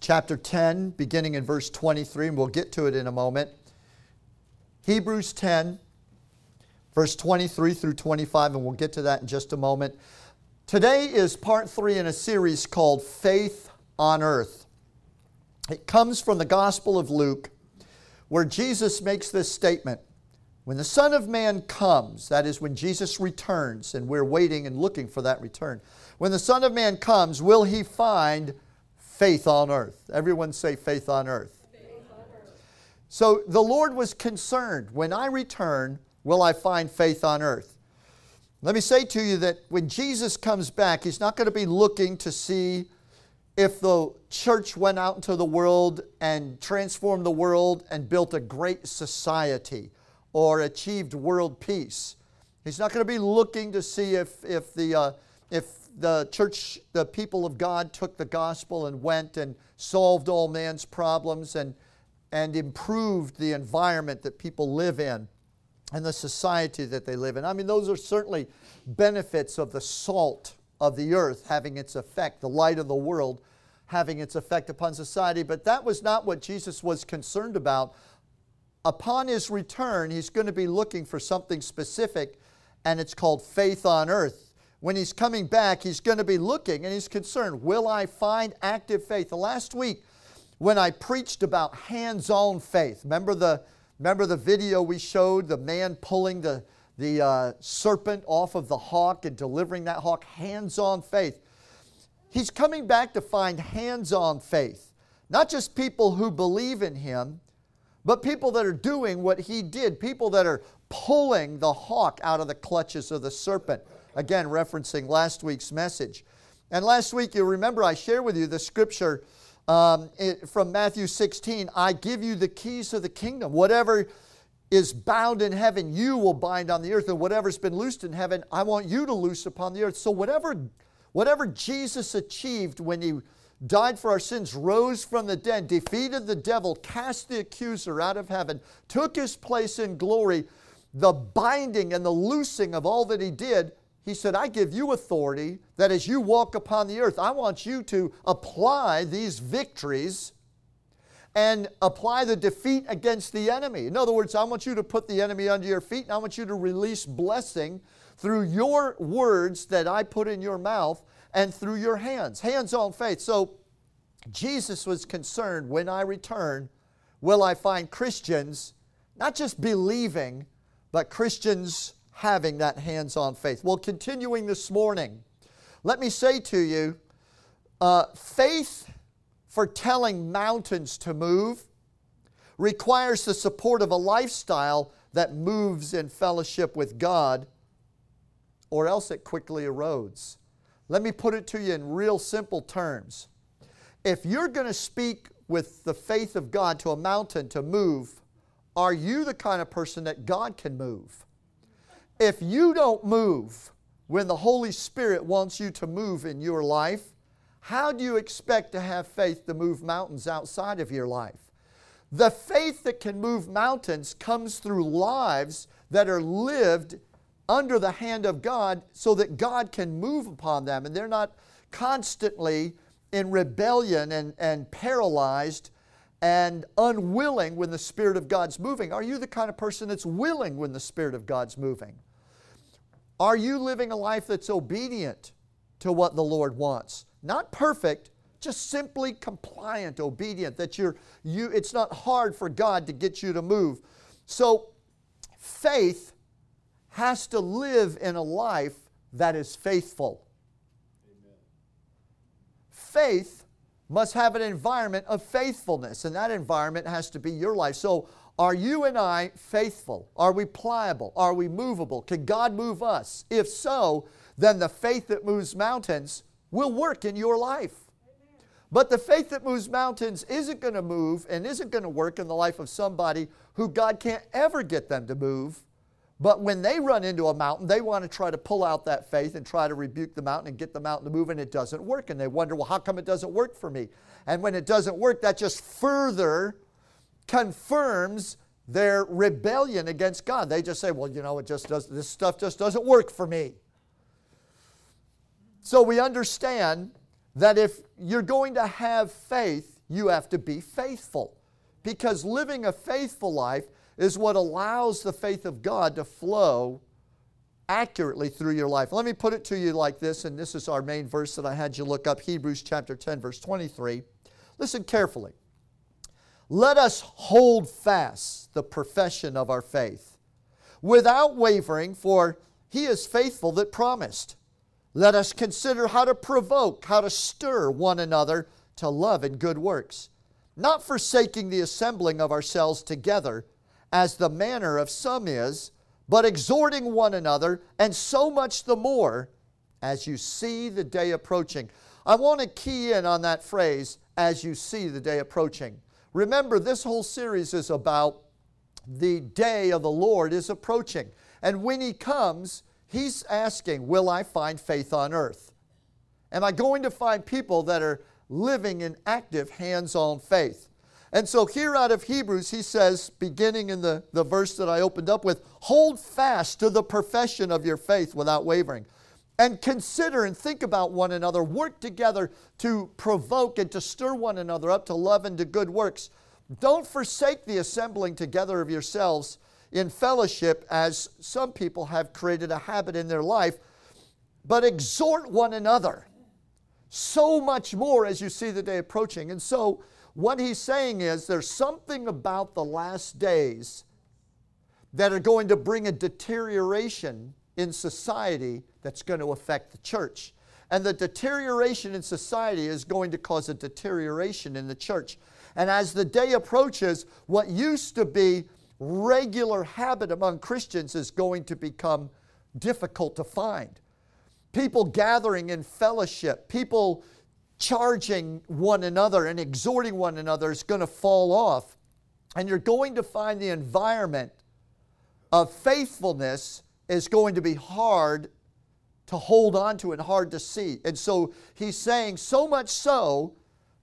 chapter 10, beginning in verse 23, and we'll get to it in a moment. Hebrews 10, verse 23 through 25, and we'll get to that in just a moment. Today is part three in a series called Faith on Earth. It comes from the Gospel of Luke, where Jesus makes this statement When the Son of Man comes, that is, when Jesus returns, and we're waiting and looking for that return, when the Son of Man comes, will he find faith on earth? Everyone say faith on earth. So the Lord was concerned when I return, will I find faith on earth? Let me say to you that when Jesus comes back, He's not going to be looking to see if the church went out into the world and transformed the world and built a great society or achieved world peace. He's not going to be looking to see if, if, the, uh, if the church, the people of God took the gospel and went and solved all man's problems and, and improved the environment that people live in and the society that they live in. I mean, those are certainly benefits of the salt of the earth having its effect, the light of the world having its effect upon society. But that was not what Jesus was concerned about. Upon his return, he's going to be looking for something specific, and it's called faith on earth. When he's coming back, he's going to be looking and he's concerned will I find active faith? The last week, when I preached about hands on faith, remember the, remember the video we showed, the man pulling the, the uh, serpent off of the hawk and delivering that hawk? Hands on faith. He's coming back to find hands on faith. Not just people who believe in him, but people that are doing what he did, people that are pulling the hawk out of the clutches of the serpent. Again, referencing last week's message. And last week, you remember I shared with you the scripture um, it, from Matthew 16 I give you the keys of the kingdom. Whatever is bound in heaven, you will bind on the earth, and whatever's been loosed in heaven, I want you to loose upon the earth. So, whatever, whatever Jesus achieved when he died for our sins, rose from the dead, defeated the devil, cast the accuser out of heaven, took his place in glory, the binding and the loosing of all that he did he said, I give you authority that as you walk upon the earth, I want you to apply these victories and apply the defeat against the enemy. In other words, I want you to put the enemy under your feet and I want you to release blessing through your words that I put in your mouth and through your hands. Hands on faith. So Jesus was concerned when I return, will I find Christians not just believing, but Christians having that hands on faith. Well, continuing this morning, let me say to you uh, faith for telling mountains to move requires the support of a lifestyle that moves in fellowship with God, or else it quickly erodes. Let me put it to you in real simple terms. If you're going to speak with the faith of God to a mountain to move, are you the kind of person that God can move? If you don't move when the Holy Spirit wants you to move in your life, how do you expect to have faith to move mountains outside of your life? The faith that can move mountains comes through lives that are lived under the hand of God so that God can move upon them and they're not constantly in rebellion and, and paralyzed and unwilling when the Spirit of God's moving. Are you the kind of person that's willing when the Spirit of God's moving? Are you living a life that's obedient to what the Lord wants? Not perfect, just simply compliant, obedient, that you're, you, it's not hard for God to get you to move. So, faith has to live in a life that is faithful. Amen. Faith must have an environment of faithfulness, and that environment has to be your life. So, are you and I faithful? Are we pliable? Are we movable? Can God move us? If so, then the faith that moves mountains will work in your life. But the faith that moves mountains isn't going to move and isn't going to work in the life of somebody who God can't ever get them to move. But when they run into a mountain, they want to try to pull out that faith and try to rebuke the mountain and get the mountain to move, and it doesn't work. And they wonder, well, how come it doesn't work for me? And when it doesn't work, that just further confirms their rebellion against God. They just say, well, you know, it just does this stuff just doesn't work for me. So we understand that if you're going to have faith, you have to be faithful. Because living a faithful life is what allows the faith of God to flow accurately through your life. Let me put it to you like this, and this is our main verse that I had you look up Hebrews chapter 10, verse 23. Listen carefully. Let us hold fast the profession of our faith without wavering, for he is faithful that promised. Let us consider how to provoke, how to stir one another to love and good works, not forsaking the assembling of ourselves together, as the manner of some is, but exhorting one another, and so much the more as you see the day approaching. I want to key in on that phrase, as you see the day approaching. Remember, this whole series is about the day of the Lord is approaching. And when He comes, He's asking, Will I find faith on earth? Am I going to find people that are living in active hands on faith? And so, here out of Hebrews, he says, beginning in the, the verse that I opened up with, hold fast to the profession of your faith without wavering. And consider and think about one another, work together to provoke and to stir one another up to love and to good works don't forsake the assembling together of yourselves in fellowship, as some people have created a habit in their life, but exhort one another. So much more as you see the day approaching. And so, what he's saying is there's something about the last days that are going to bring a deterioration in society that's going to affect the church. And the deterioration in society is going to cause a deterioration in the church. And as the day approaches, what used to be regular habit among Christians is going to become difficult to find. People gathering in fellowship, people charging one another and exhorting one another is going to fall off. And you're going to find the environment of faithfulness is going to be hard to hold on to and hard to see. And so he's saying, so much so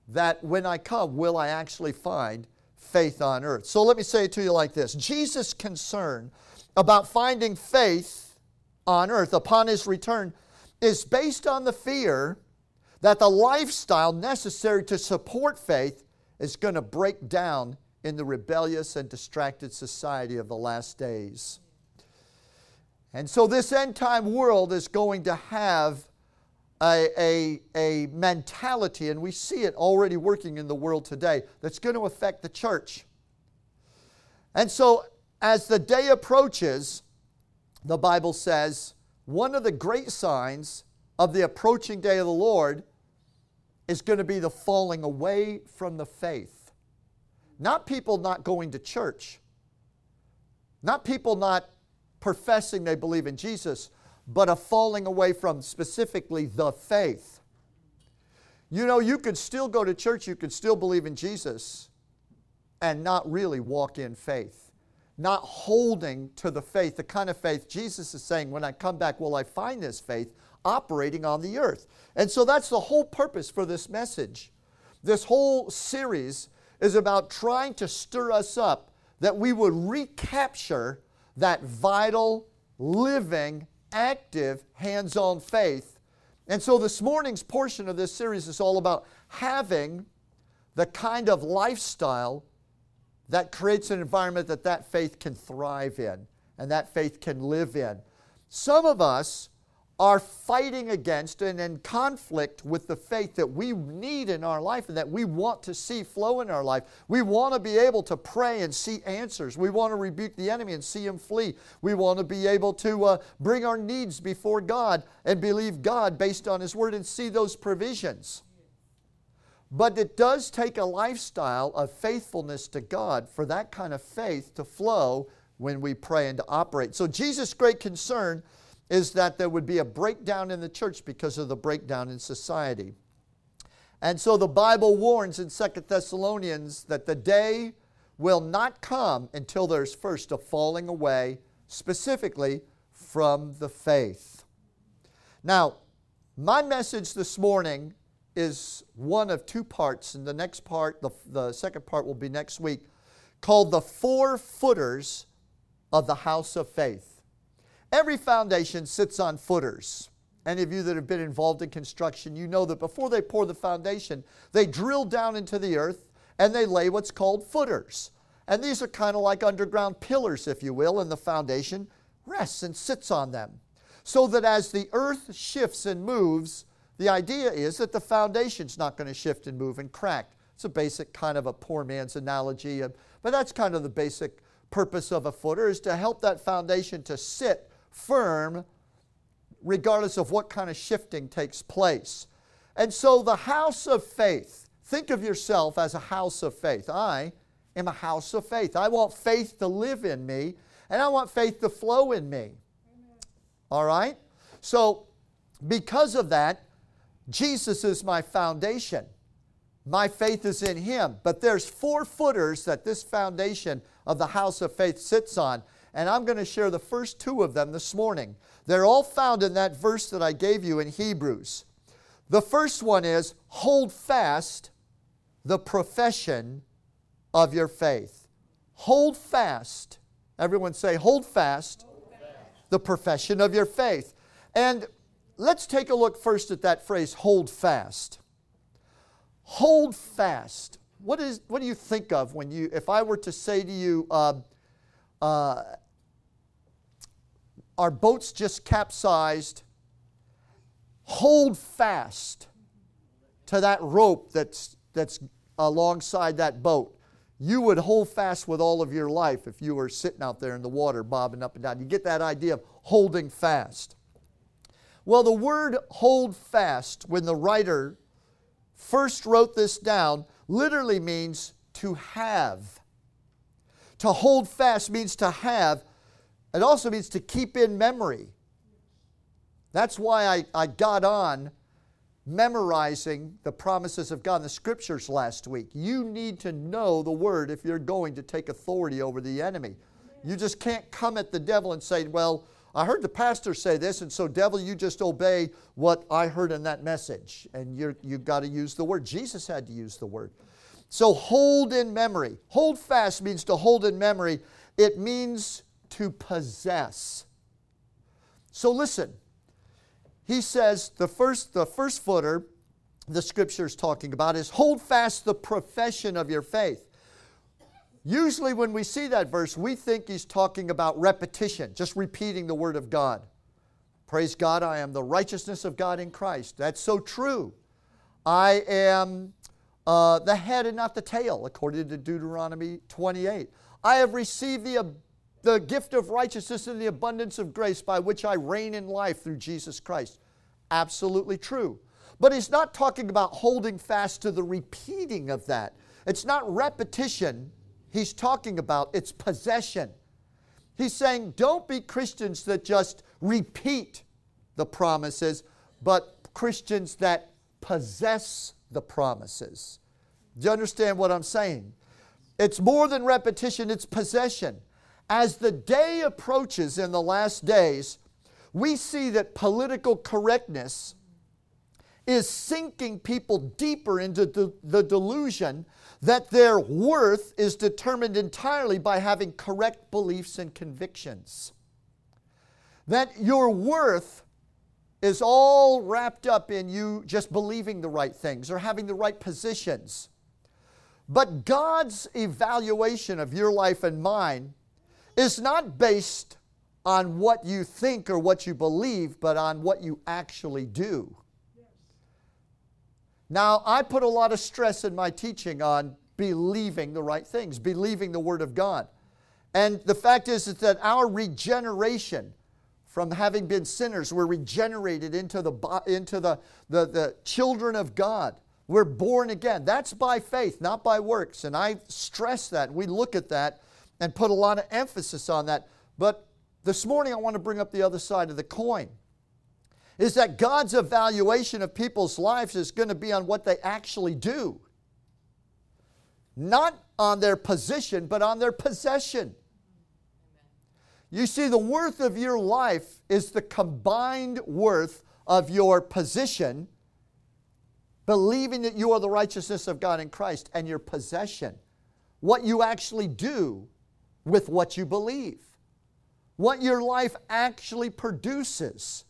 that when I come, will I actually find faith on earth? So let me say it to you like this Jesus' concern about finding faith on earth upon his return is based on the fear that the lifestyle necessary to support faith is going to break down in the rebellious and distracted society of the last days. And so, this end time world is going to have a, a, a mentality, and we see it already working in the world today, that's going to affect the church. And so, as the day approaches, the Bible says one of the great signs of the approaching day of the Lord is going to be the falling away from the faith. Not people not going to church, not people not professing they believe in Jesus, but a falling away from specifically the faith. You know, you could still go to church, you could still believe in Jesus, and not really walk in faith. Not holding to the faith, the kind of faith Jesus is saying, when I come back, will I find this faith operating on the earth? And so that's the whole purpose for this message. This whole series is about trying to stir us up that we would recapture that vital, living, active, hands on faith. And so this morning's portion of this series is all about having the kind of lifestyle that creates an environment that that faith can thrive in and that faith can live in. Some of us are fighting against and in conflict with the faith that we need in our life and that we want to see flow in our life. We want to be able to pray and see answers. We want to rebuke the enemy and see him flee. We want to be able to uh, bring our needs before God and believe God based on His Word and see those provisions. But it does take a lifestyle of faithfulness to God for that kind of faith to flow when we pray and to operate. So, Jesus' great concern is that there would be a breakdown in the church because of the breakdown in society. And so the Bible warns in Second Thessalonians that the day will not come until there's first a falling away, specifically from the faith. Now, my message this morning is one of two parts, and the next part, the, the second part will be next week, called The Four Footers of the House of Faith. Every foundation sits on footers. Any of you that have been involved in construction, you know that before they pour the foundation, they drill down into the earth and they lay what's called footers. And these are kind of like underground pillars, if you will, and the foundation rests and sits on them. So that as the earth shifts and moves, the idea is that the foundation's not going to shift and move and crack. It's a basic kind of a poor man's analogy, but that's kind of the basic purpose of a footer is to help that foundation to sit firm regardless of what kind of shifting takes place. And so the house of faith, think of yourself as a house of faith. I am a house of faith. I want faith to live in me, and I want faith to flow in me. All right? So, because of that, Jesus is my foundation. My faith is in him. But there's four footers that this foundation of the house of faith sits on. And I'm going to share the first two of them this morning. They're all found in that verse that I gave you in Hebrews. The first one is hold fast the profession of your faith. Hold fast. Everyone say, hold fast, hold fast. the profession of your faith. And let's take a look first at that phrase, hold fast. Hold fast. What, is, what do you think of when you, if I were to say to you, uh, uh, our boat's just capsized, hold fast to that rope that's, that's alongside that boat. You would hold fast with all of your life if you were sitting out there in the water bobbing up and down. You get that idea of holding fast. Well, the word hold fast, when the writer first wrote this down, literally means to have. To hold fast means to have. It also means to keep in memory. That's why I, I got on memorizing the promises of God in the scriptures last week. You need to know the word if you're going to take authority over the enemy. You just can't come at the devil and say, Well, I heard the pastor say this, and so, devil, you just obey what I heard in that message. And you're, you've got to use the word. Jesus had to use the word. So, hold in memory. Hold fast means to hold in memory, it means to possess. So listen, he says the first, the first footer the scripture is talking about is hold fast the profession of your faith. Usually, when we see that verse, we think he's talking about repetition, just repeating the word of God. Praise God, I am the righteousness of God in Christ. That's so true. I am uh, the head and not the tail, according to Deuteronomy 28. I have received the the gift of righteousness and the abundance of grace by which I reign in life through Jesus Christ. Absolutely true. But he's not talking about holding fast to the repeating of that. It's not repetition he's talking about, it's possession. He's saying, don't be Christians that just repeat the promises, but Christians that possess the promises. Do you understand what I'm saying? It's more than repetition, it's possession. As the day approaches in the last days, we see that political correctness is sinking people deeper into the, the, delusion that their worth is determined entirely by having correct beliefs and convictions. That your worth is all wrapped up in you just believing the right things or having the right positions. But God's evaluation of your life and mine is not based on what you think or what you believe, but on what you actually do. Now, I put a lot of stress in my teaching on believing the right things, believing the Word of God. And the fact is, is that our regeneration from having been sinners, we're regenerated into the, into the, the, the children of God. We're born again. That's by faith, not by works. And I stress that. We look at that and put a lot of emphasis on that. But this morning I want to bring up the other side of the coin. Is that God's evaluation of people's lives is going to be on what they actually do. Not on their position, but on their possession. You see, the worth of your life is the combined worth of your position, believing that you are the righteousness of God in Christ, and your possession. What you actually do with what you believe. What your life actually produces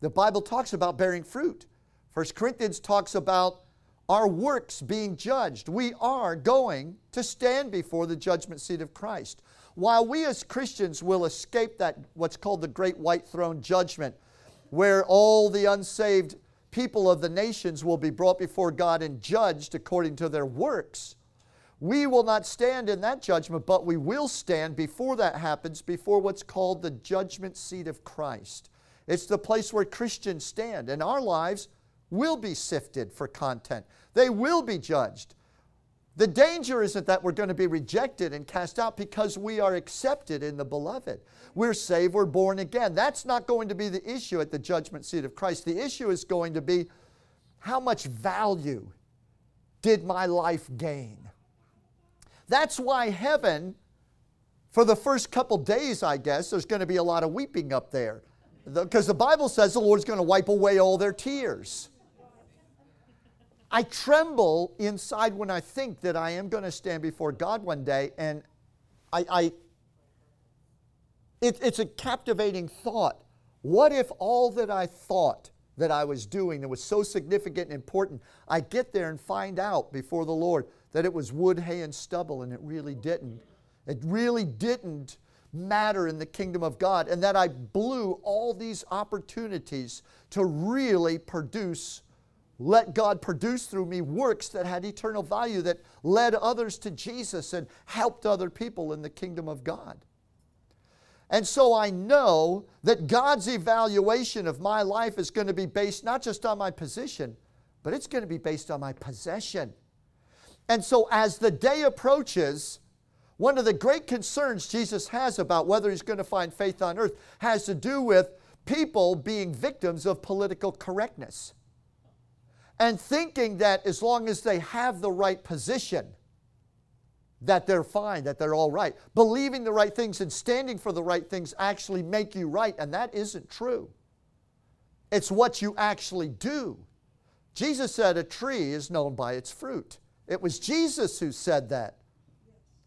The Bible talks about bearing fruit. 1 Corinthians talks about our works being judged. We are going to stand before the judgment seat of Christ. While we as Christians will escape that, what's called the great white throne judgment, where all the unsaved people of the nations will be brought before God and judged according to their works, we will not stand in that judgment, but we will stand before that happens, before what's called the judgment seat of Christ. It's the place where Christians stand, and our lives will be sifted for content. They will be judged. The danger isn't that we're going to be rejected and cast out because we are accepted in the beloved. We're saved, we're born again. That's not going to be the issue at the judgment seat of Christ. The issue is going to be how much value did my life gain? That's why heaven, for the first couple days, I guess, there's going to be a lot of weeping up there. Because the, Bible says the Lord's going to wipe away all their tears. I tremble inside when I think that I am going to stand before God one day, and I, I it, it's a captivating thought. What if all that I thought that I was doing that was so significant and important, I get there and find out before the Lord that it was wood, hay, and stubble, and it really didn't. It really didn't matter in the kingdom of God, and that I blew all these opportunities to really produce let God produce through me works that had eternal value, that led others to Jesus and helped other people in the kingdom of God. And so I know that God's evaluation of my life is going to be based not just on my position, but it's going to be based on my possession. And so as the day approaches, one of the great concerns Jesus has about whether he's going to find faith on earth has to do with people being victims of political correctness and thinking that as long as they have the right position, that they're fine, that they're all right. Believing the right things and standing for the right things actually make you right, and that isn't true. It's what you actually do. Jesus said a tree is known by its fruit. It was Jesus who said that.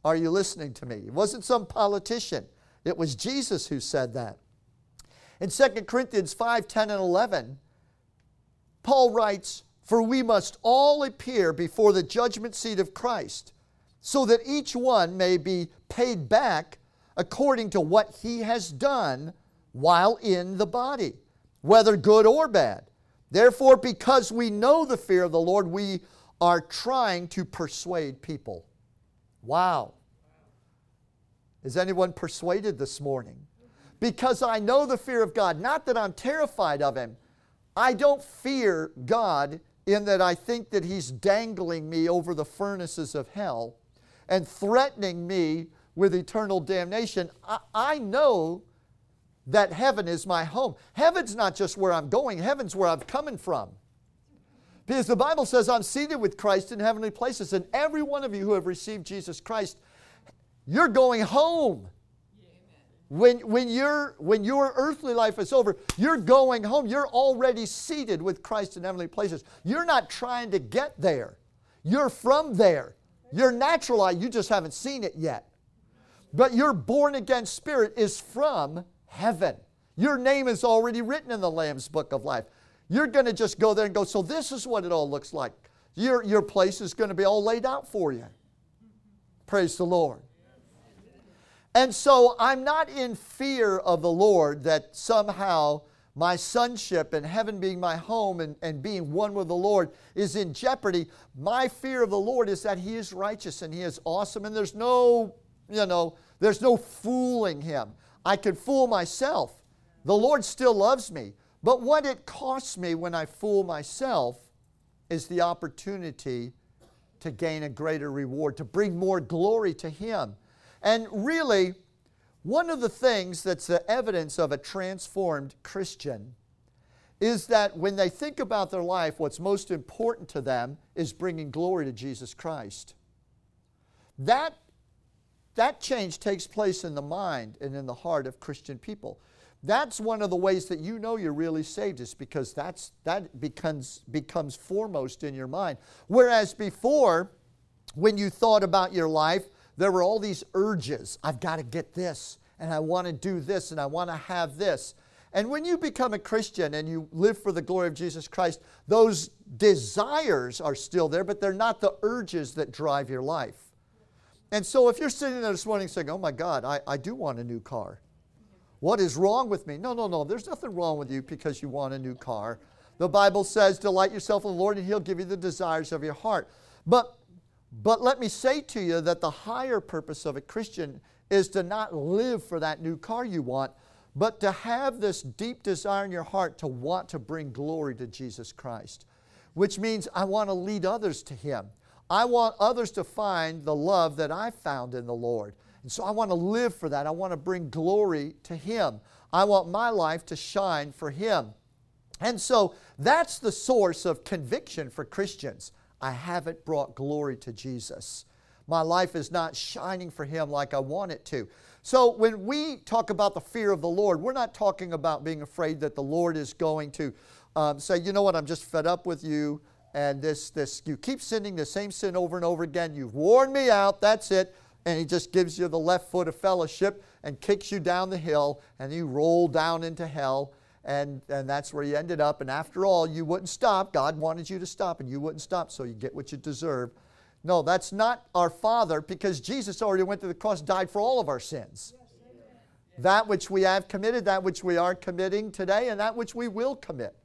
Are you listening to me? It wasn't some politician. It was Jesus who said that. In 2 Corinthians 5 10 and 11, Paul writes, for we must all appear before the judgment seat of Christ, so that each one may be paid back according to what he has done while in the body, whether good or bad. Therefore, because we know the fear of the Lord, we are trying to persuade people. Wow. Is anyone persuaded this morning? Because I know the fear of God, not that I'm terrified of Him. I don't fear God in that I think that he's dangling me over the furnaces of hell and threatening me with eternal damnation. I, I, know that heaven is my home. Heaven's not just where I'm going, heaven's where I'm coming from. Because the Bible says I'm seated with Christ in heavenly places, and every one of you who have received Jesus Christ, you're going home. When, when, your, when your earthly life is over, you're going home. You're already seated with Christ in heavenly places. You're not trying to get there, you're from there. Your natural eye, you just haven't seen it yet. But your born again spirit is from heaven. Your name is already written in the Lamb's book of life. You're going to just go there and go, so this is what it all looks like. Your, your place is going to be all laid out for you. Praise the Lord. And so I'm not in fear of the Lord that somehow my sonship and heaven being my home and, and being one with the Lord is in jeopardy. My fear of the Lord is that He is righteous and He is awesome, and there's no, you know, there's no fooling Him. I could fool myself. The Lord still loves me. But what it costs me when I fool myself is the opportunity to gain a greater reward, to bring more glory to Him. And really, one of the things that's the evidence of a transformed Christian is that when they think about their life, what's most important to them is bringing glory to Jesus Christ. That, that change takes place in the mind and in the heart of Christian people. That's one of the ways that you know you're really saved, is because that's, that becomes, becomes foremost in your mind. Whereas before, when you thought about your life, there were all these urges. I've got to get this, and I want to do this, and I want to have this. And when you become a Christian and you live for the glory of Jesus Christ, those desires are still there, but they're not the urges that drive your life. And so if you're sitting there this morning saying, Oh my God, I, I do want a new car. What is wrong with me? No, no, no. There's nothing wrong with you because you want a new car. The Bible says, Delight yourself in the Lord, and He'll give you the desires of your heart. But, but let me say to you that the higher purpose of a Christian is to not live for that new car you want, but to have this deep desire in your heart to want to bring glory to Jesus Christ, which means I want to lead others to Him. I want others to find the love that I found in the Lord. And so I want to live for that. I want to bring glory to Him. I want my life to shine for Him. And so that's the source of conviction for Christians. I haven't brought glory to Jesus. My life is not shining for Him like I want it to. So when we talk about the fear of the Lord, we're not talking about being afraid that the Lord is going to um, say, you know what, I'm just fed up with you, and this, this, you keep sinning the same sin over and over again. You've worn me out. That's it. And He just gives you the left foot of fellowship and kicks you down the hill, and you roll down into hell. And, and that's where you ended up. And after all, you wouldn't stop. God wanted you to stop, and you wouldn't stop, so you get what you deserve. No, that's not our Father because Jesus already went to the cross, died for all of our sins. That which we have committed, that which we are committing today, and that which we will commit.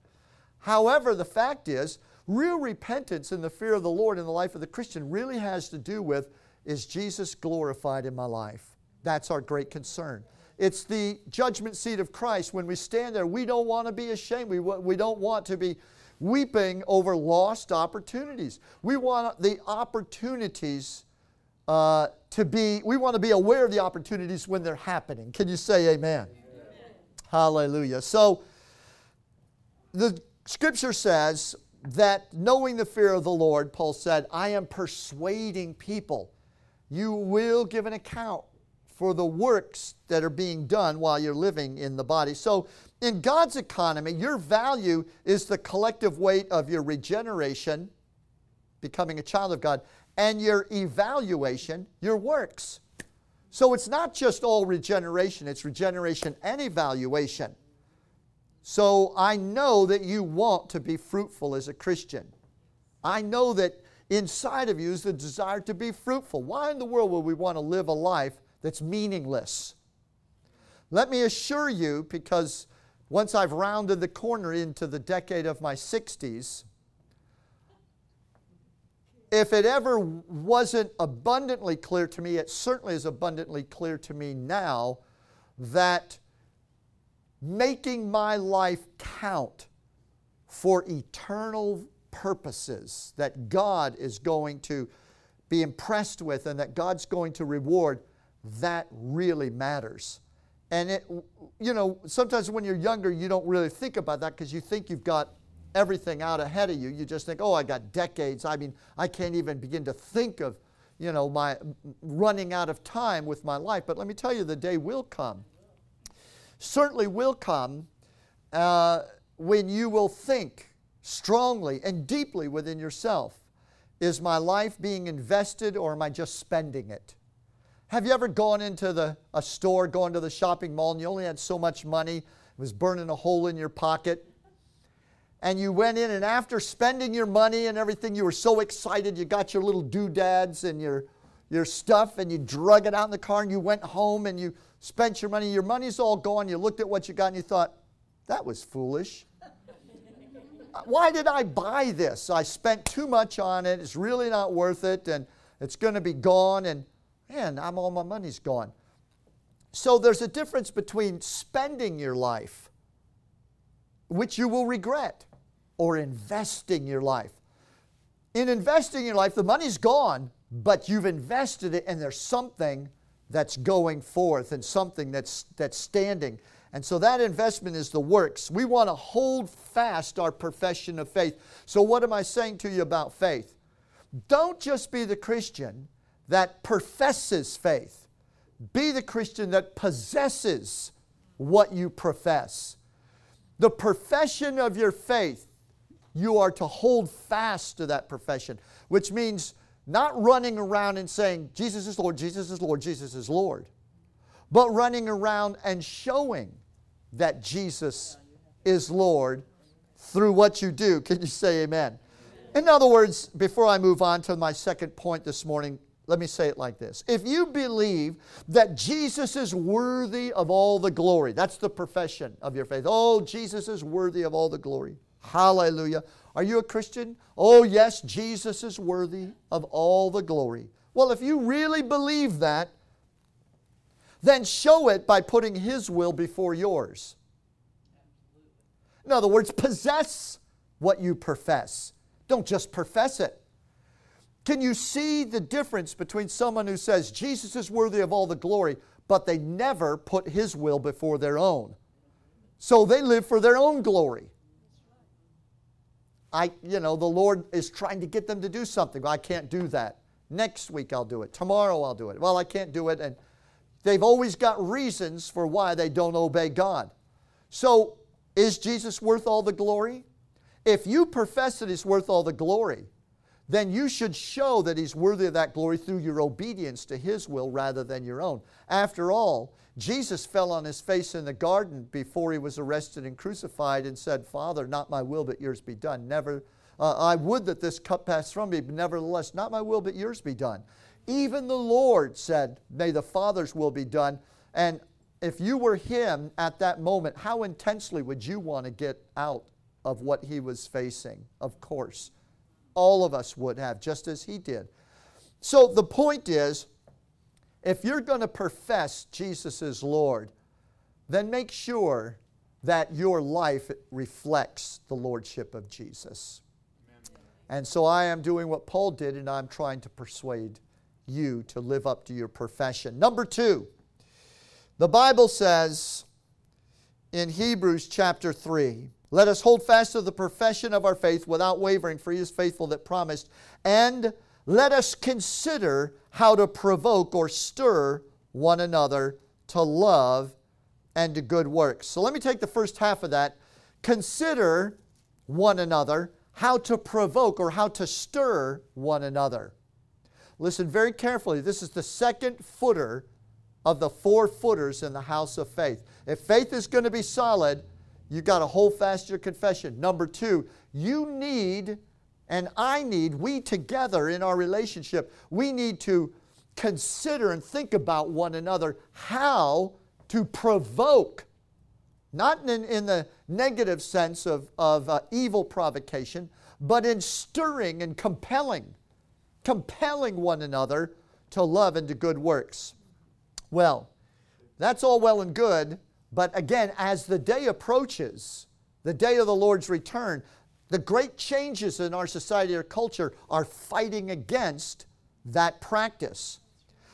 However, the fact is, real repentance and the fear of the Lord in the life of the Christian really has to do with is Jesus glorified in my life? That's our great concern. It's the judgment seat of Christ. When we stand there, we don't want to be ashamed. We, we don't want to be weeping over lost opportunities. We want the opportunities uh, to be, we want to be aware of the opportunities when they're happening. Can you say amen? amen? Hallelujah. So, the scripture says that knowing the fear of the Lord, Paul said, I am persuading people. You will give an account for the works that are being done while you're living in the body. So, in God's economy, your value is the collective weight of your regeneration, becoming a child of God, and your evaluation, your works. So it's not just all regeneration, it's regeneration and evaluation. So I know that you want to be fruitful as a Christian. I know that inside of you is the desire to be fruitful. Why in the world would we want to live a life that's meaningless? Let me assure you, because once I've rounded the corner into the decade of my 60s, if it ever wasn't abundantly clear to me, it certainly is abundantly clear to me now that making my life count for eternal purposes that God is going to be impressed with and that God's going to reward, that really matters. And it, you know, sometimes when you're younger, you don't really think about that because you think you've got everything out ahead of you. You just think, oh, I got decades. I mean, I can't even begin to think of, you know, my running out of time with my life. But let me tell you, the day will come. Certainly will come uh, when you will think strongly and deeply within yourself is my life being invested or am I just spending it? Have you ever gone into the, a store, gone to the shopping mall, and you only had so much money? It was burning a hole in your pocket. And you went in, and after spending your money and everything, you were so excited. You got your little doodads and your, your stuff, and you drug it out in the car, and you went home and you spent your money. Your money's all gone. You looked at what you got, and you thought, that was foolish. Uh, why did I buy this? I spent too much on it. It's really not worth it, and it's going to be gone. And man, I'm, all my money's gone. So there's a difference between spending your life, which you will regret, or investing your life. In investing your life, the money's gone, but you've invested it, and there's something that's going forth and something that's, that's standing. And so that investment is the works. We want to hold fast our profession of faith. So, what am I saying to you about faith? Don't just be the Christian that professes faith. Be the Christian that possesses what you profess. The profession of your faith, you are to hold fast to that profession, which means not running around and saying, Jesus is Lord, Jesus is Lord, Jesus is Lord, but running around and showing that Jesus is Lord through what you do. Can you say amen? In other words, before I move on to my second point this morning, let me say it like this. If you believe that Jesus is worthy of all the glory, that's the profession of your faith. Oh, Jesus is worthy of all the glory. Hallelujah. Are you a Christian? Oh, yes, Jesus is worthy of all the glory. Well, if you really believe that, then show it by putting His will before yours. In other words, possess what you profess. Don't just profess it. Can you see the difference between someone who says Jesus is worthy of all the glory, but they never put His will before their own? So they live for their own glory. I, you know, the Lord is trying to get them to do something. I can't do that. Next week I'll do it. Tomorrow I'll do it. Well, I can't do it. And they've always got reasons for why they don't obey God. So, is Jesus worth all the glory? If you profess that He's worth all the glory, then you should show that He's worthy of that glory through your obedience to His will rather than your own. After all, Jesus fell on His face in the garden before He was arrested and crucified and said, Father, not my will, but yours be done. Never, uh, I would that this cup pass from me, but nevertheless, not my will, but yours be done. Even the Lord said, May the Father's will be done. And if you were Him at that moment, how intensely would you want to get out of what He was facing? Of course all of us would have, just as he did. So the point is if you're going to profess Jesus is Lord, then make sure that your life reflects the Lordship of Jesus. And so I am doing what Paul did, and I'm trying to persuade you to live up to your profession. Number two, the Bible says in Hebrews chapter 3 let us hold fast to the profession of our faith without wavering, for he is faithful that promised. And let us consider how to provoke or stir one another to love and to good works. So let me take the first half of that. Consider one another how to provoke or how to stir one another. Listen very carefully. This is the second footer of the four footers in the house of faith. If faith is going to be solid, you got to hold fast your confession. Number two, you need, and I need, we together in our relationship, we need to consider and think about one another how to provoke, not in, in the negative sense of, of uh, evil provocation, but in stirring and compelling, compelling one another to love and to good works. Well, that's all well and good, but again, as the day approaches, the day of the Lord's return, the great changes in our society or culture are fighting against that practice.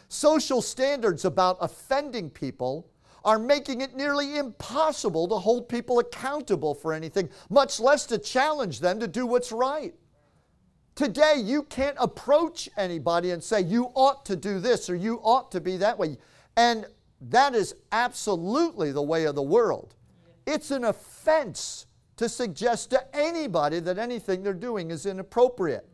Social standards about offending people are making it nearly impossible to hold people accountable for anything, much less to challenge them to do what's right. Today, you can't approach anybody and say, you ought to do this or you ought to be that way. And that is absolutely the way of the world. It's an offense to suggest to anybody that anything they're doing is inappropriate.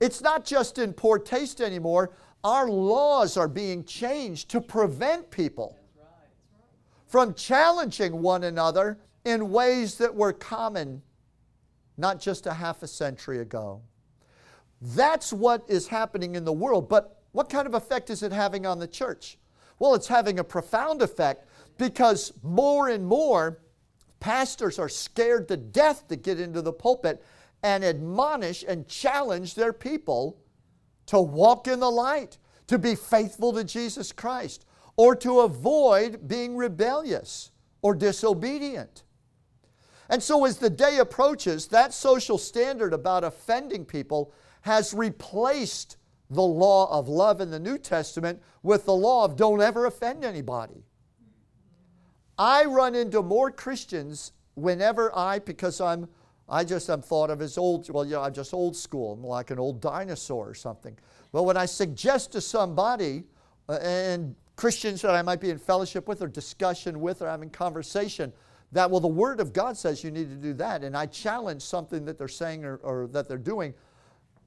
It's not just in poor taste anymore. Our laws are being changed to prevent people from challenging one another in ways that were common not just a half a century ago. That's what is happening in the world. But what kind of effect is it having on the church? Well, it's having a profound effect because more and more pastors are scared to death to get into the pulpit and admonish and challenge their people to walk in the light, to be faithful to Jesus Christ, or to avoid being rebellious or disobedient. And so, as the day approaches, that social standard about offending people has replaced the law of love in the New Testament with the law of don't ever offend anybody. I run into more Christians whenever I, because I'm, I just am thought of as old, well, yeah, I'm just old school. I'm like an old dinosaur or something. But when I suggest to somebody, uh, and Christians that I might be in fellowship with or discussion with or having conversation, that, well, the Word of God says you need to do that, and I challenge something that they're saying or, or that they're doing,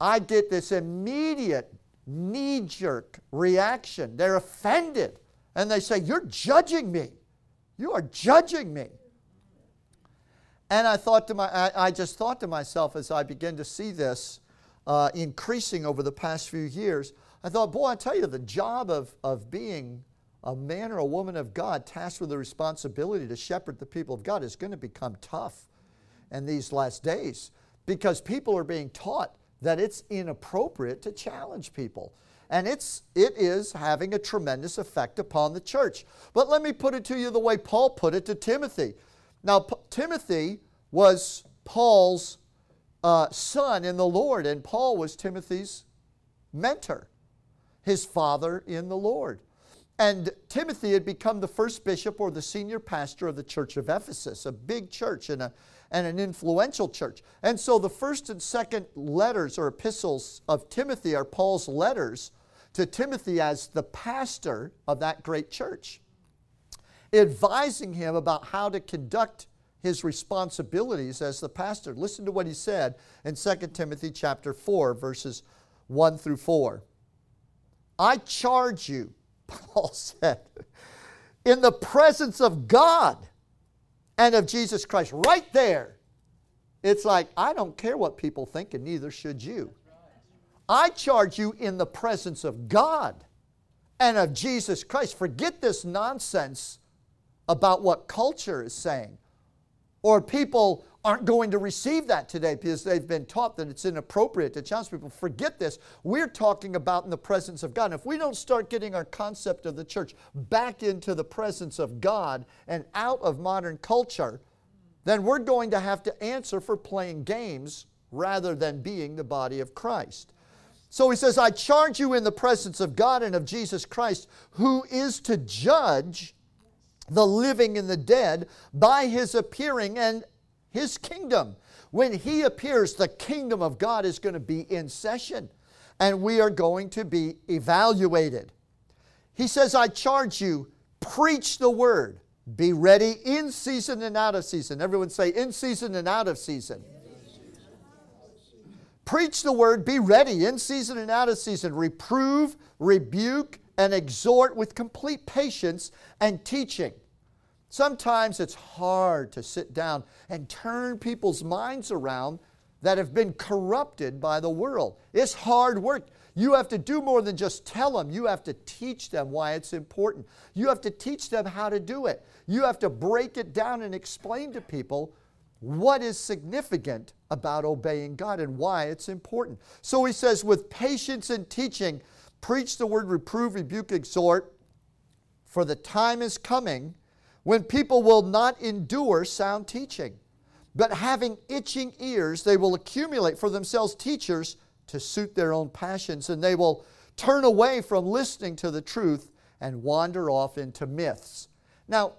I get this immediate knee jerk reaction. They're offended And they say, You're judging me. You are judging me. And I thought to my, I, I just thought to myself as I began to see this uh, increasing over the past few years, I thought, boy, I tell you, the job of, of being a man or a woman of God tasked with the responsibility to shepherd the people of God is going to become tough in these last days because people are being taught that it's inappropriate to challenge people. And it's, it is having a tremendous effect upon the church. But let me put it to you the way Paul put it to Timothy. Now, P- Timothy was Paul's uh, son in the Lord, and Paul was Timothy's mentor, his father in the Lord. And Timothy had become the first bishop or the senior pastor of the church of Ephesus, a big church in a, and an influential church. And so the first and second letters or epistles of Timothy are Paul's letters to Timothy as the pastor of that great church, advising him about how to conduct his responsibilities as the pastor. Listen to what he said in 2 Timothy chapter 4 verses 1 through 4. I charge you Paul said, in the presence of God and of Jesus Christ, right there. It's like, I don't care what people think, and neither should you. I charge you in the presence of God and of Jesus Christ. Forget this nonsense about what culture is saying or people aren't going to receive that today because they've been taught that it's inappropriate to challenge people. Forget this. We're talking about in the presence of God. And if we don't start getting our concept of the church back into the presence of God and out of modern culture, then we're going to have to answer for playing games rather than being the body of Christ. So he says, I charge you in the presence of God and of Jesus Christ, who is to judge the living and the dead by his appearing and his kingdom. When he appears, the kingdom of God is going to be in session and we are going to be evaluated. He says, I charge you, preach the word. Be ready in season and out of season. Everyone say, in season and out of season. Preach the word, be ready in season and out of season. Reprove, rebuke, and exhort with complete patience and teaching. Sometimes it's hard to sit down and turn people's minds around that have been corrupted by the world. It's hard work. You have to do more than just tell them. You have to teach them why it's important. You have to teach them how to do it. You have to break it down and explain to people what is significant about obeying God and why it's important. So he says, with patience and teaching, preach the word, reprove, rebuke, exhort, for the time is coming when people will not endure sound teaching, but having itching ears, they will accumulate for themselves teachers to suit their own passions, and they will turn away from listening to the truth and wander off into myths. Now,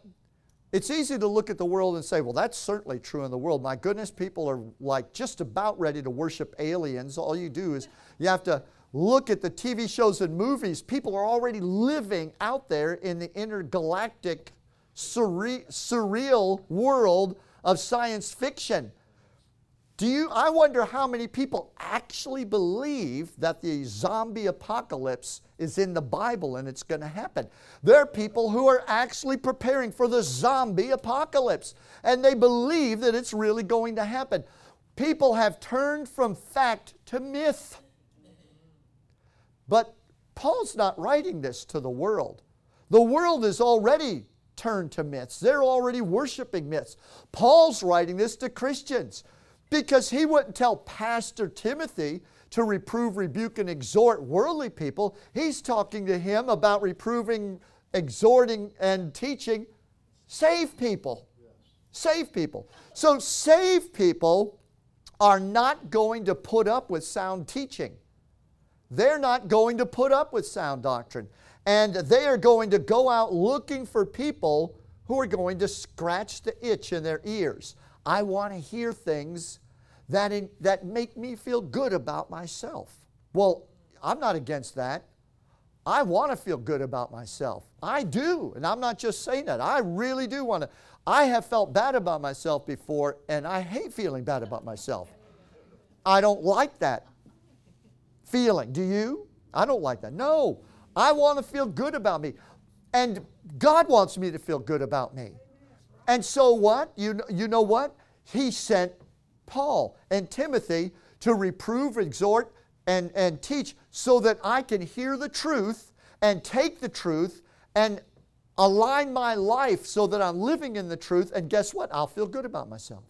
it's easy to look at the world and say, well, that's certainly true in the world. My goodness, people are like just about ready to worship aliens. All you do is you have to look at the TV shows and movies. People are already living out there in the intergalactic surreal world of science fiction. Do you, I wonder how many people actually believe that the zombie apocalypse is in the Bible and it's going to happen. There are people who are actually preparing for the zombie apocalypse and they believe that it's really going to happen. People have turned from fact to myth. But Paul's not writing this to the world. The world is already turn to myths. They're already worshiping myths. Paul's writing this to Christians because he wouldn't tell Pastor Timothy to reprove, rebuke, and exhort worldly people. He's talking to him about reproving, exhorting, and teaching save people. Save people. So, save people are not going to put up with sound teaching. They're not going to put up with sound doctrine and they are going to go out looking for people who are going to scratch the itch in their ears. I want to hear things that, in, that make me feel good about myself. Well, I'm not against that. I want to feel good about myself. I do. And I'm not just saying that. I really do want to. I have felt bad about myself before, and I hate feeling bad about myself. I don't like that feeling. Do you? I don't like that. No. I want to feel good about me. And God wants me to feel good about me. And so what? You, you know what? He sent Paul and Timothy to reprove, exhort, and, and teach so that I can hear the truth and take the truth and align my life so that I'm living in the truth. And guess what? I'll feel good about myself.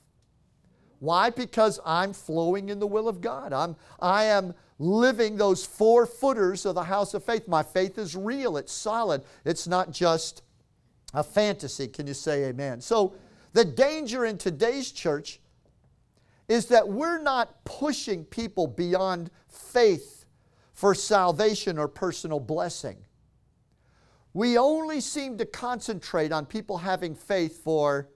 Why? Because I'm flowing in the will of God. I'm, I am living those four footers of the house of faith. My faith is real, it's solid, it's not just a fantasy. Can you say amen? So, the danger in today's church is that we're not pushing people beyond faith for salvation or personal blessing. We only seem to concentrate on people having faith for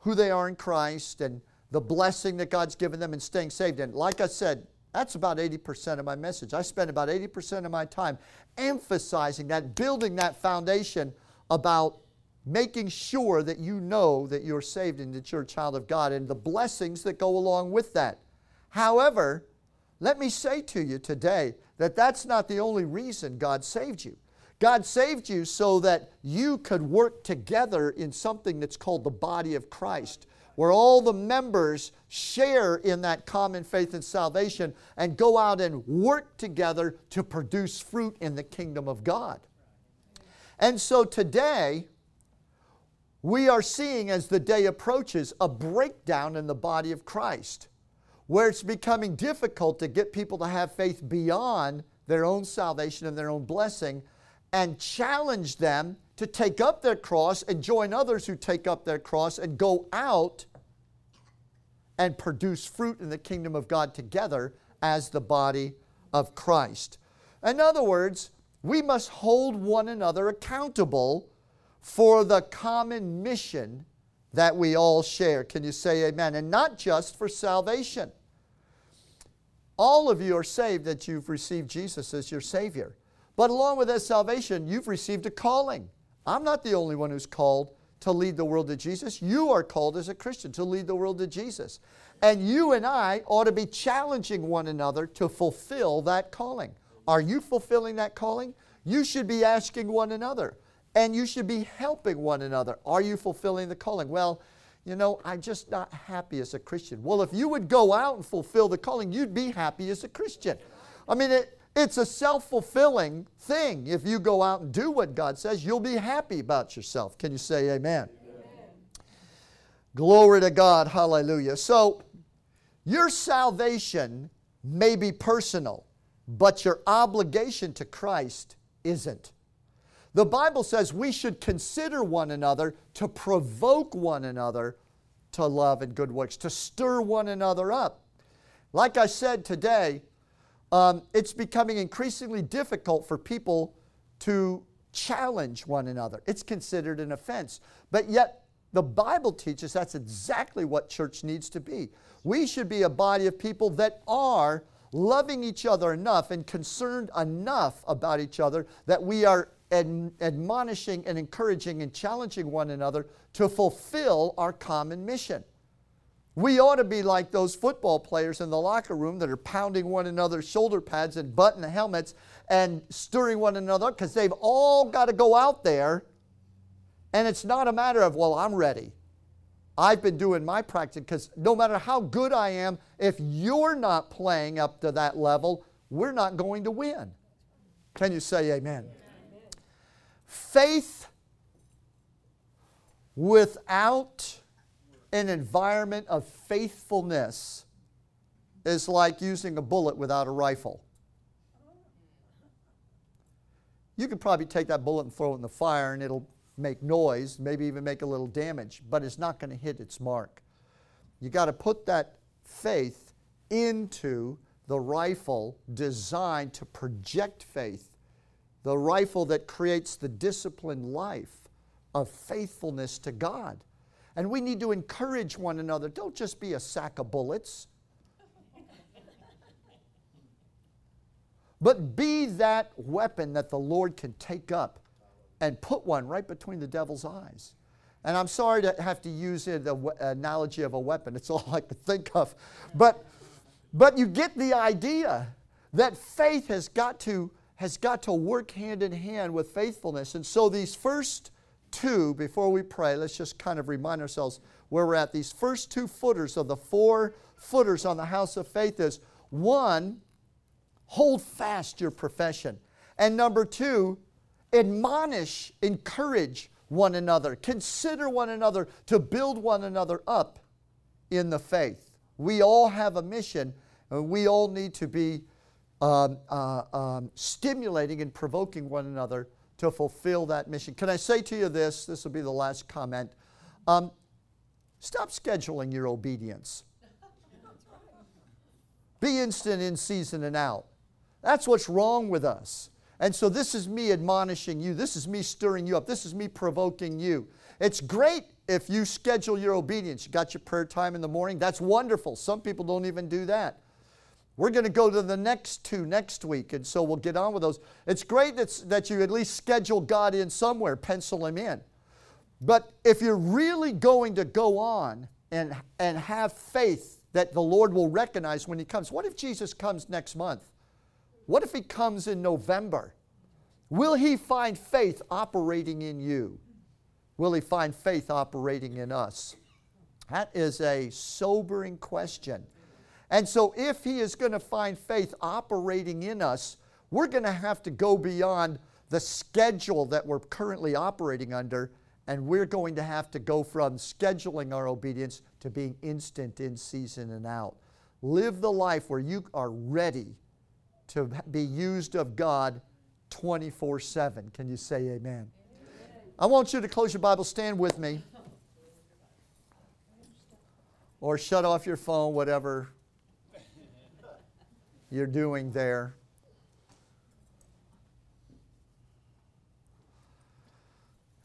who they are in Christ and the blessing that God's given them and staying saved. And like I said, that's about 80% of my message. I spend about 80% of my time emphasizing that, building that foundation about making sure that you know that you're saved and that you're a child of God and the blessings that go along with that. However, let me say to you today that that's not the only reason God saved you. God saved you so that you could work together in something that's called the body of Christ where all the members share in that common faith and salvation and go out and work together to produce fruit in the kingdom of God. And so today, we are seeing as the day approaches a breakdown in the body of Christ, where it's becoming difficult to get people to have faith beyond their own salvation and their own blessing and challenge them to take up their cross and join others who take up their cross and go out and produce fruit in the kingdom of God together as the body of Christ. In other words, we must hold one another accountable for the common mission that we all share. Can you say amen? And not just for salvation. All of you are saved that you've received Jesus as your Savior. But along with that salvation, you've received a calling. I'm not the only one who's called to lead the world to Jesus. You are called as a Christian to lead the world to Jesus. And you and I ought to be challenging one another to fulfill that calling. Are you fulfilling that calling? You should be asking one another. And you should be helping one another. Are you fulfilling the calling? Well, you know, I'm just not happy as a Christian. Well, if you would go out and fulfill the calling, you'd be happy as a Christian. I mean, it, it's a self fulfilling thing. If you go out and do what God says, you'll be happy about yourself. Can you say amen? amen? Glory to God. Hallelujah. So, your salvation may be personal, but your obligation to Christ isn't. The Bible says we should consider one another to provoke one another to love and good works, to stir one another up. Like I said today, um, it's becoming increasingly difficult for people to challenge one another. It's considered an offense. But yet, the Bible teaches that's exactly what church needs to be. We should be a body of people that are loving each other enough and concerned enough about each other that we are ad- admonishing and encouraging and challenging one another to fulfill our common mission. We ought to be like those football players in the locker room that are pounding one another's shoulder pads and button helmets and stirring one another because they've all got to go out there. And it's not a matter of, well, I'm ready. I've been doing my practice because no matter how good I am, if you're not playing up to that level, we're not going to win. Can you say amen? amen. Faith without an environment of faithfulness is like using a bullet without a rifle. You could probably take that bullet and throw it in the fire and it'll make noise, maybe even make a little damage, but it's not going to hit its mark. You got to put that faith into the rifle designed to project faith, the rifle that creates the disciplined life of faithfulness to God. And we need to encourage one another. Don't just be a sack of bullets. but be that weapon that the Lord can take up and put one right between the devil's eyes. And I'm sorry to have to use the analogy of a weapon. It's all I could think of. But, but you get the idea that faith has got to has got to work hand in hand with faithfulness. And so these first two, before we pray, let's just kind of remind ourselves where we're at. These first two footers of the four footers on the house of faith is one, hold fast your profession. And number two, admonish, encourage one another, consider one another to build one another up in the faith. We all have a mission, and we all need to be um, uh, um, stimulating and provoking one another to fulfill that mission. Can I say to you this? This will be the last comment. Um, stop scheduling your obedience. Be instant in season and out. That's what's wrong with us. And so this is me admonishing you. This is me stirring you up. This is me provoking you. It's great if you schedule your obedience. You got your prayer time in the morning. That's wonderful. Some people don't even do that. We're going to go to the next two next week, and so we'll get on with those. It's great that you at least schedule God in somewhere, pencil Him in. But if you're really going to go on and, and have faith that the Lord will recognize when He comes, what if Jesus comes next month? What if He comes in November? Will He find faith operating in you? Will He find faith operating in us? That is a sobering question. And so, if He is going to find faith operating in us, we're going to have to go beyond the schedule that we're currently operating under, and we're going to have to go from scheduling our obedience to being instant in season and out. Live the life where you are ready to be used of God 24 7. Can you say amen? amen? I want you to close your Bible, stand with me, or shut off your phone, whatever you're doing there.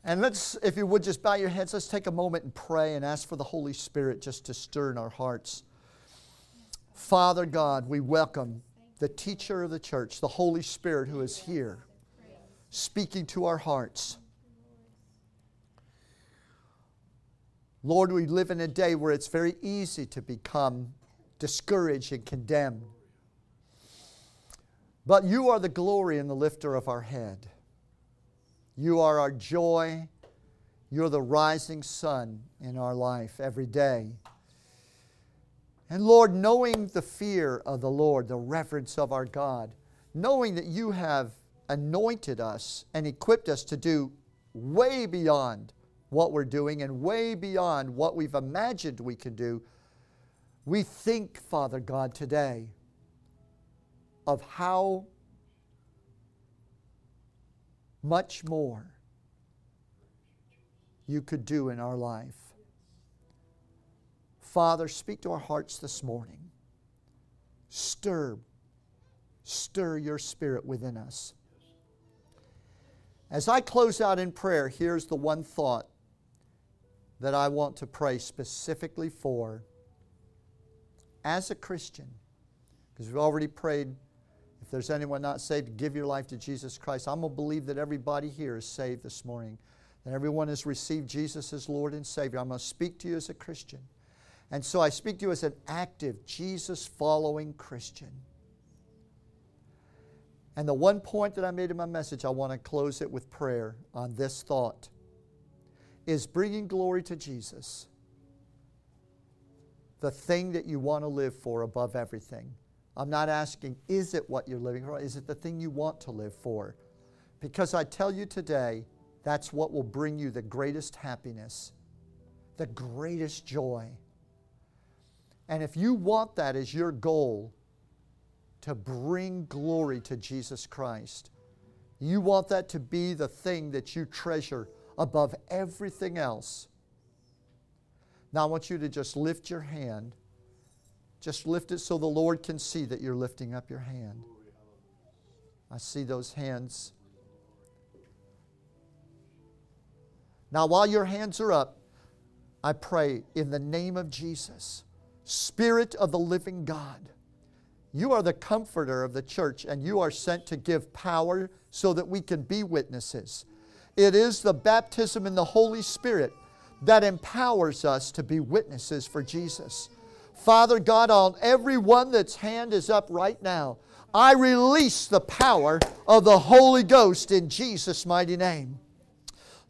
And let's, if you would just bow your heads, let's take a moment and pray and ask for the Holy Spirit just to stir in our hearts. Father God, we welcome the teacher of the church, the Holy Spirit who is here, speaking to our hearts. Lord, we live in a day where it's very easy to become discouraged and condemned. But you are the glory and the lifter of our head. You are our joy. You're the rising sun in our life every day. And Lord, knowing the fear of the Lord, the reverence of our God, knowing that you have anointed us and equipped us to do way beyond what we're doing and way beyond what we've imagined we can do, we think, Father God, today of how much more you could do in our life. Father, speak to our hearts this morning. Stir, stir your spirit within us. As I close out in prayer, here's the one thought that I want to pray specifically for as a Christian, because we've already prayed there's anyone not saved, give your life to Jesus Christ. I'm going to believe that everybody here is saved this morning, that everyone has received Jesus as Lord and Savior. I'm going to speak to you as a Christian. And so I speak to you as an active, Jesus following Christian. And the one point that I made in my message, I want to close it with prayer on this thought is bringing glory to Jesus the thing that you want to live for above everything. I'm not asking, is it what you're living for? Is it the thing you want to live for? Because I tell you today, that's what will bring you the greatest happiness, the greatest joy. And if you want that as your goal to bring glory to Jesus Christ, you want that to be the thing that you treasure above everything else. Now I want you to just lift your hand just lift it so the Lord can see that you're lifting up your hand. I see those hands. Now, while your hands are up, I pray in the name of Jesus, Spirit of the living God, you are the comforter of the church and you are sent to give power so that we can be witnesses. It is the baptism in the Holy Spirit that empowers us to be witnesses for Jesus. Father God, on every one that's hand is up right now, I release the power of the Holy Ghost in Jesus' mighty name.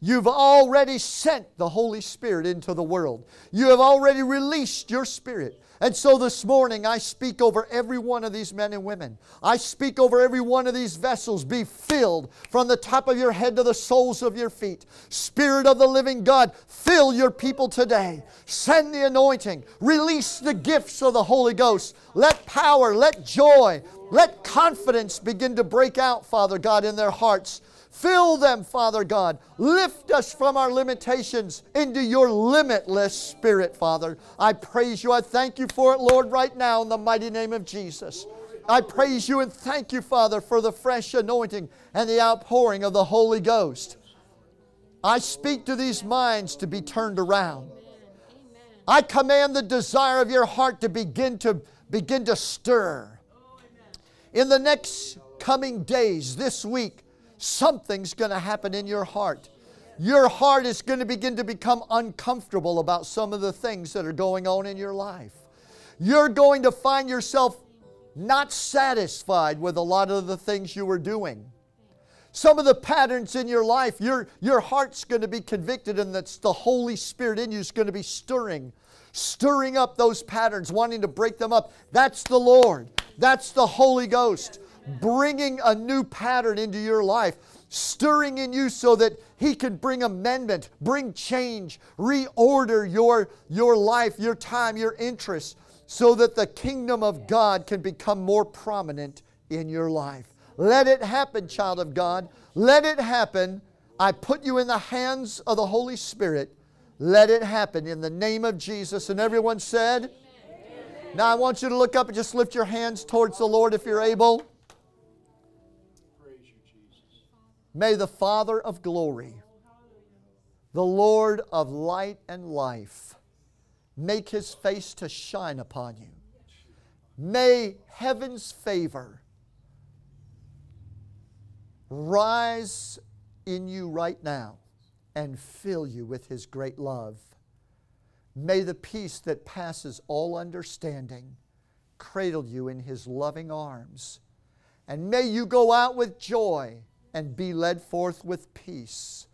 You've already sent the Holy Spirit into the world. You have already released your Spirit. And so this morning, I speak over every one of these men and women. I speak over every one of these vessels. Be filled from the top of your head to the soles of your feet. Spirit of the living God, fill your people today. Send the anointing. Release the gifts of the Holy Ghost. Let power, let joy, let confidence begin to break out, Father God, in their hearts. Fill them, Father God. Lift us from our limitations into your limitless Spirit, Father. I praise you. I thank you for it, Lord, right now in the mighty name of Jesus. I praise you and thank you, Father, for the fresh anointing and the outpouring of the Holy Ghost. I speak to these minds to be turned around. I command the desire of your heart to begin to begin to stir. In the next coming days, this week, something's going to happen in your heart. Your heart is going to begin to become uncomfortable about some of the things that are going on in your life. You're going to find yourself not satisfied with a lot of the things you were doing. Some of the patterns in your life, your, your heart's going to be convicted, and that's the Holy Spirit in you is going to be stirring, stirring up those patterns, wanting to break them up. That's the Lord. That's the Holy Ghost bringing a new pattern into your life, stirring in you so that He can bring amendment, bring change, reorder your, your life, your time, your interests, so that the kingdom of God can become more prominent in your life. Let it happen, child of God. Let it happen. I put you in the hands of the Holy Spirit. Let it happen in the name of Jesus. And everyone said, Amen. Now I want you to look up and just lift your hands towards the Lord if you're able. May the Father of glory, the Lord of light and life, make his face to shine upon you. May heaven's favor rise in you right now and fill you with his great love. May the peace that passes all understanding cradle you in his loving arms. And may you go out with joy and be led forth with peace.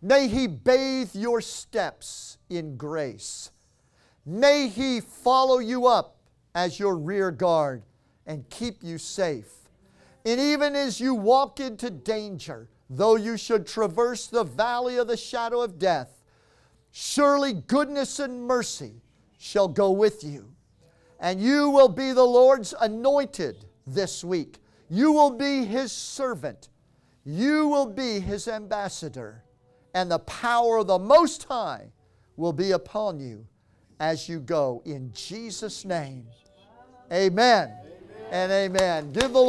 May He bathe your steps in grace. May He follow you up as your rear guard and keep you safe. And even as you walk into danger, though you should traverse the valley of the shadow of death, surely goodness and mercy shall go with you. And you will be the Lord's anointed this week. You will be His servant you will be his ambassador, and the power of the Most High will be upon you as you go. In Jesus' name, amen, amen. and amen. Give the Lord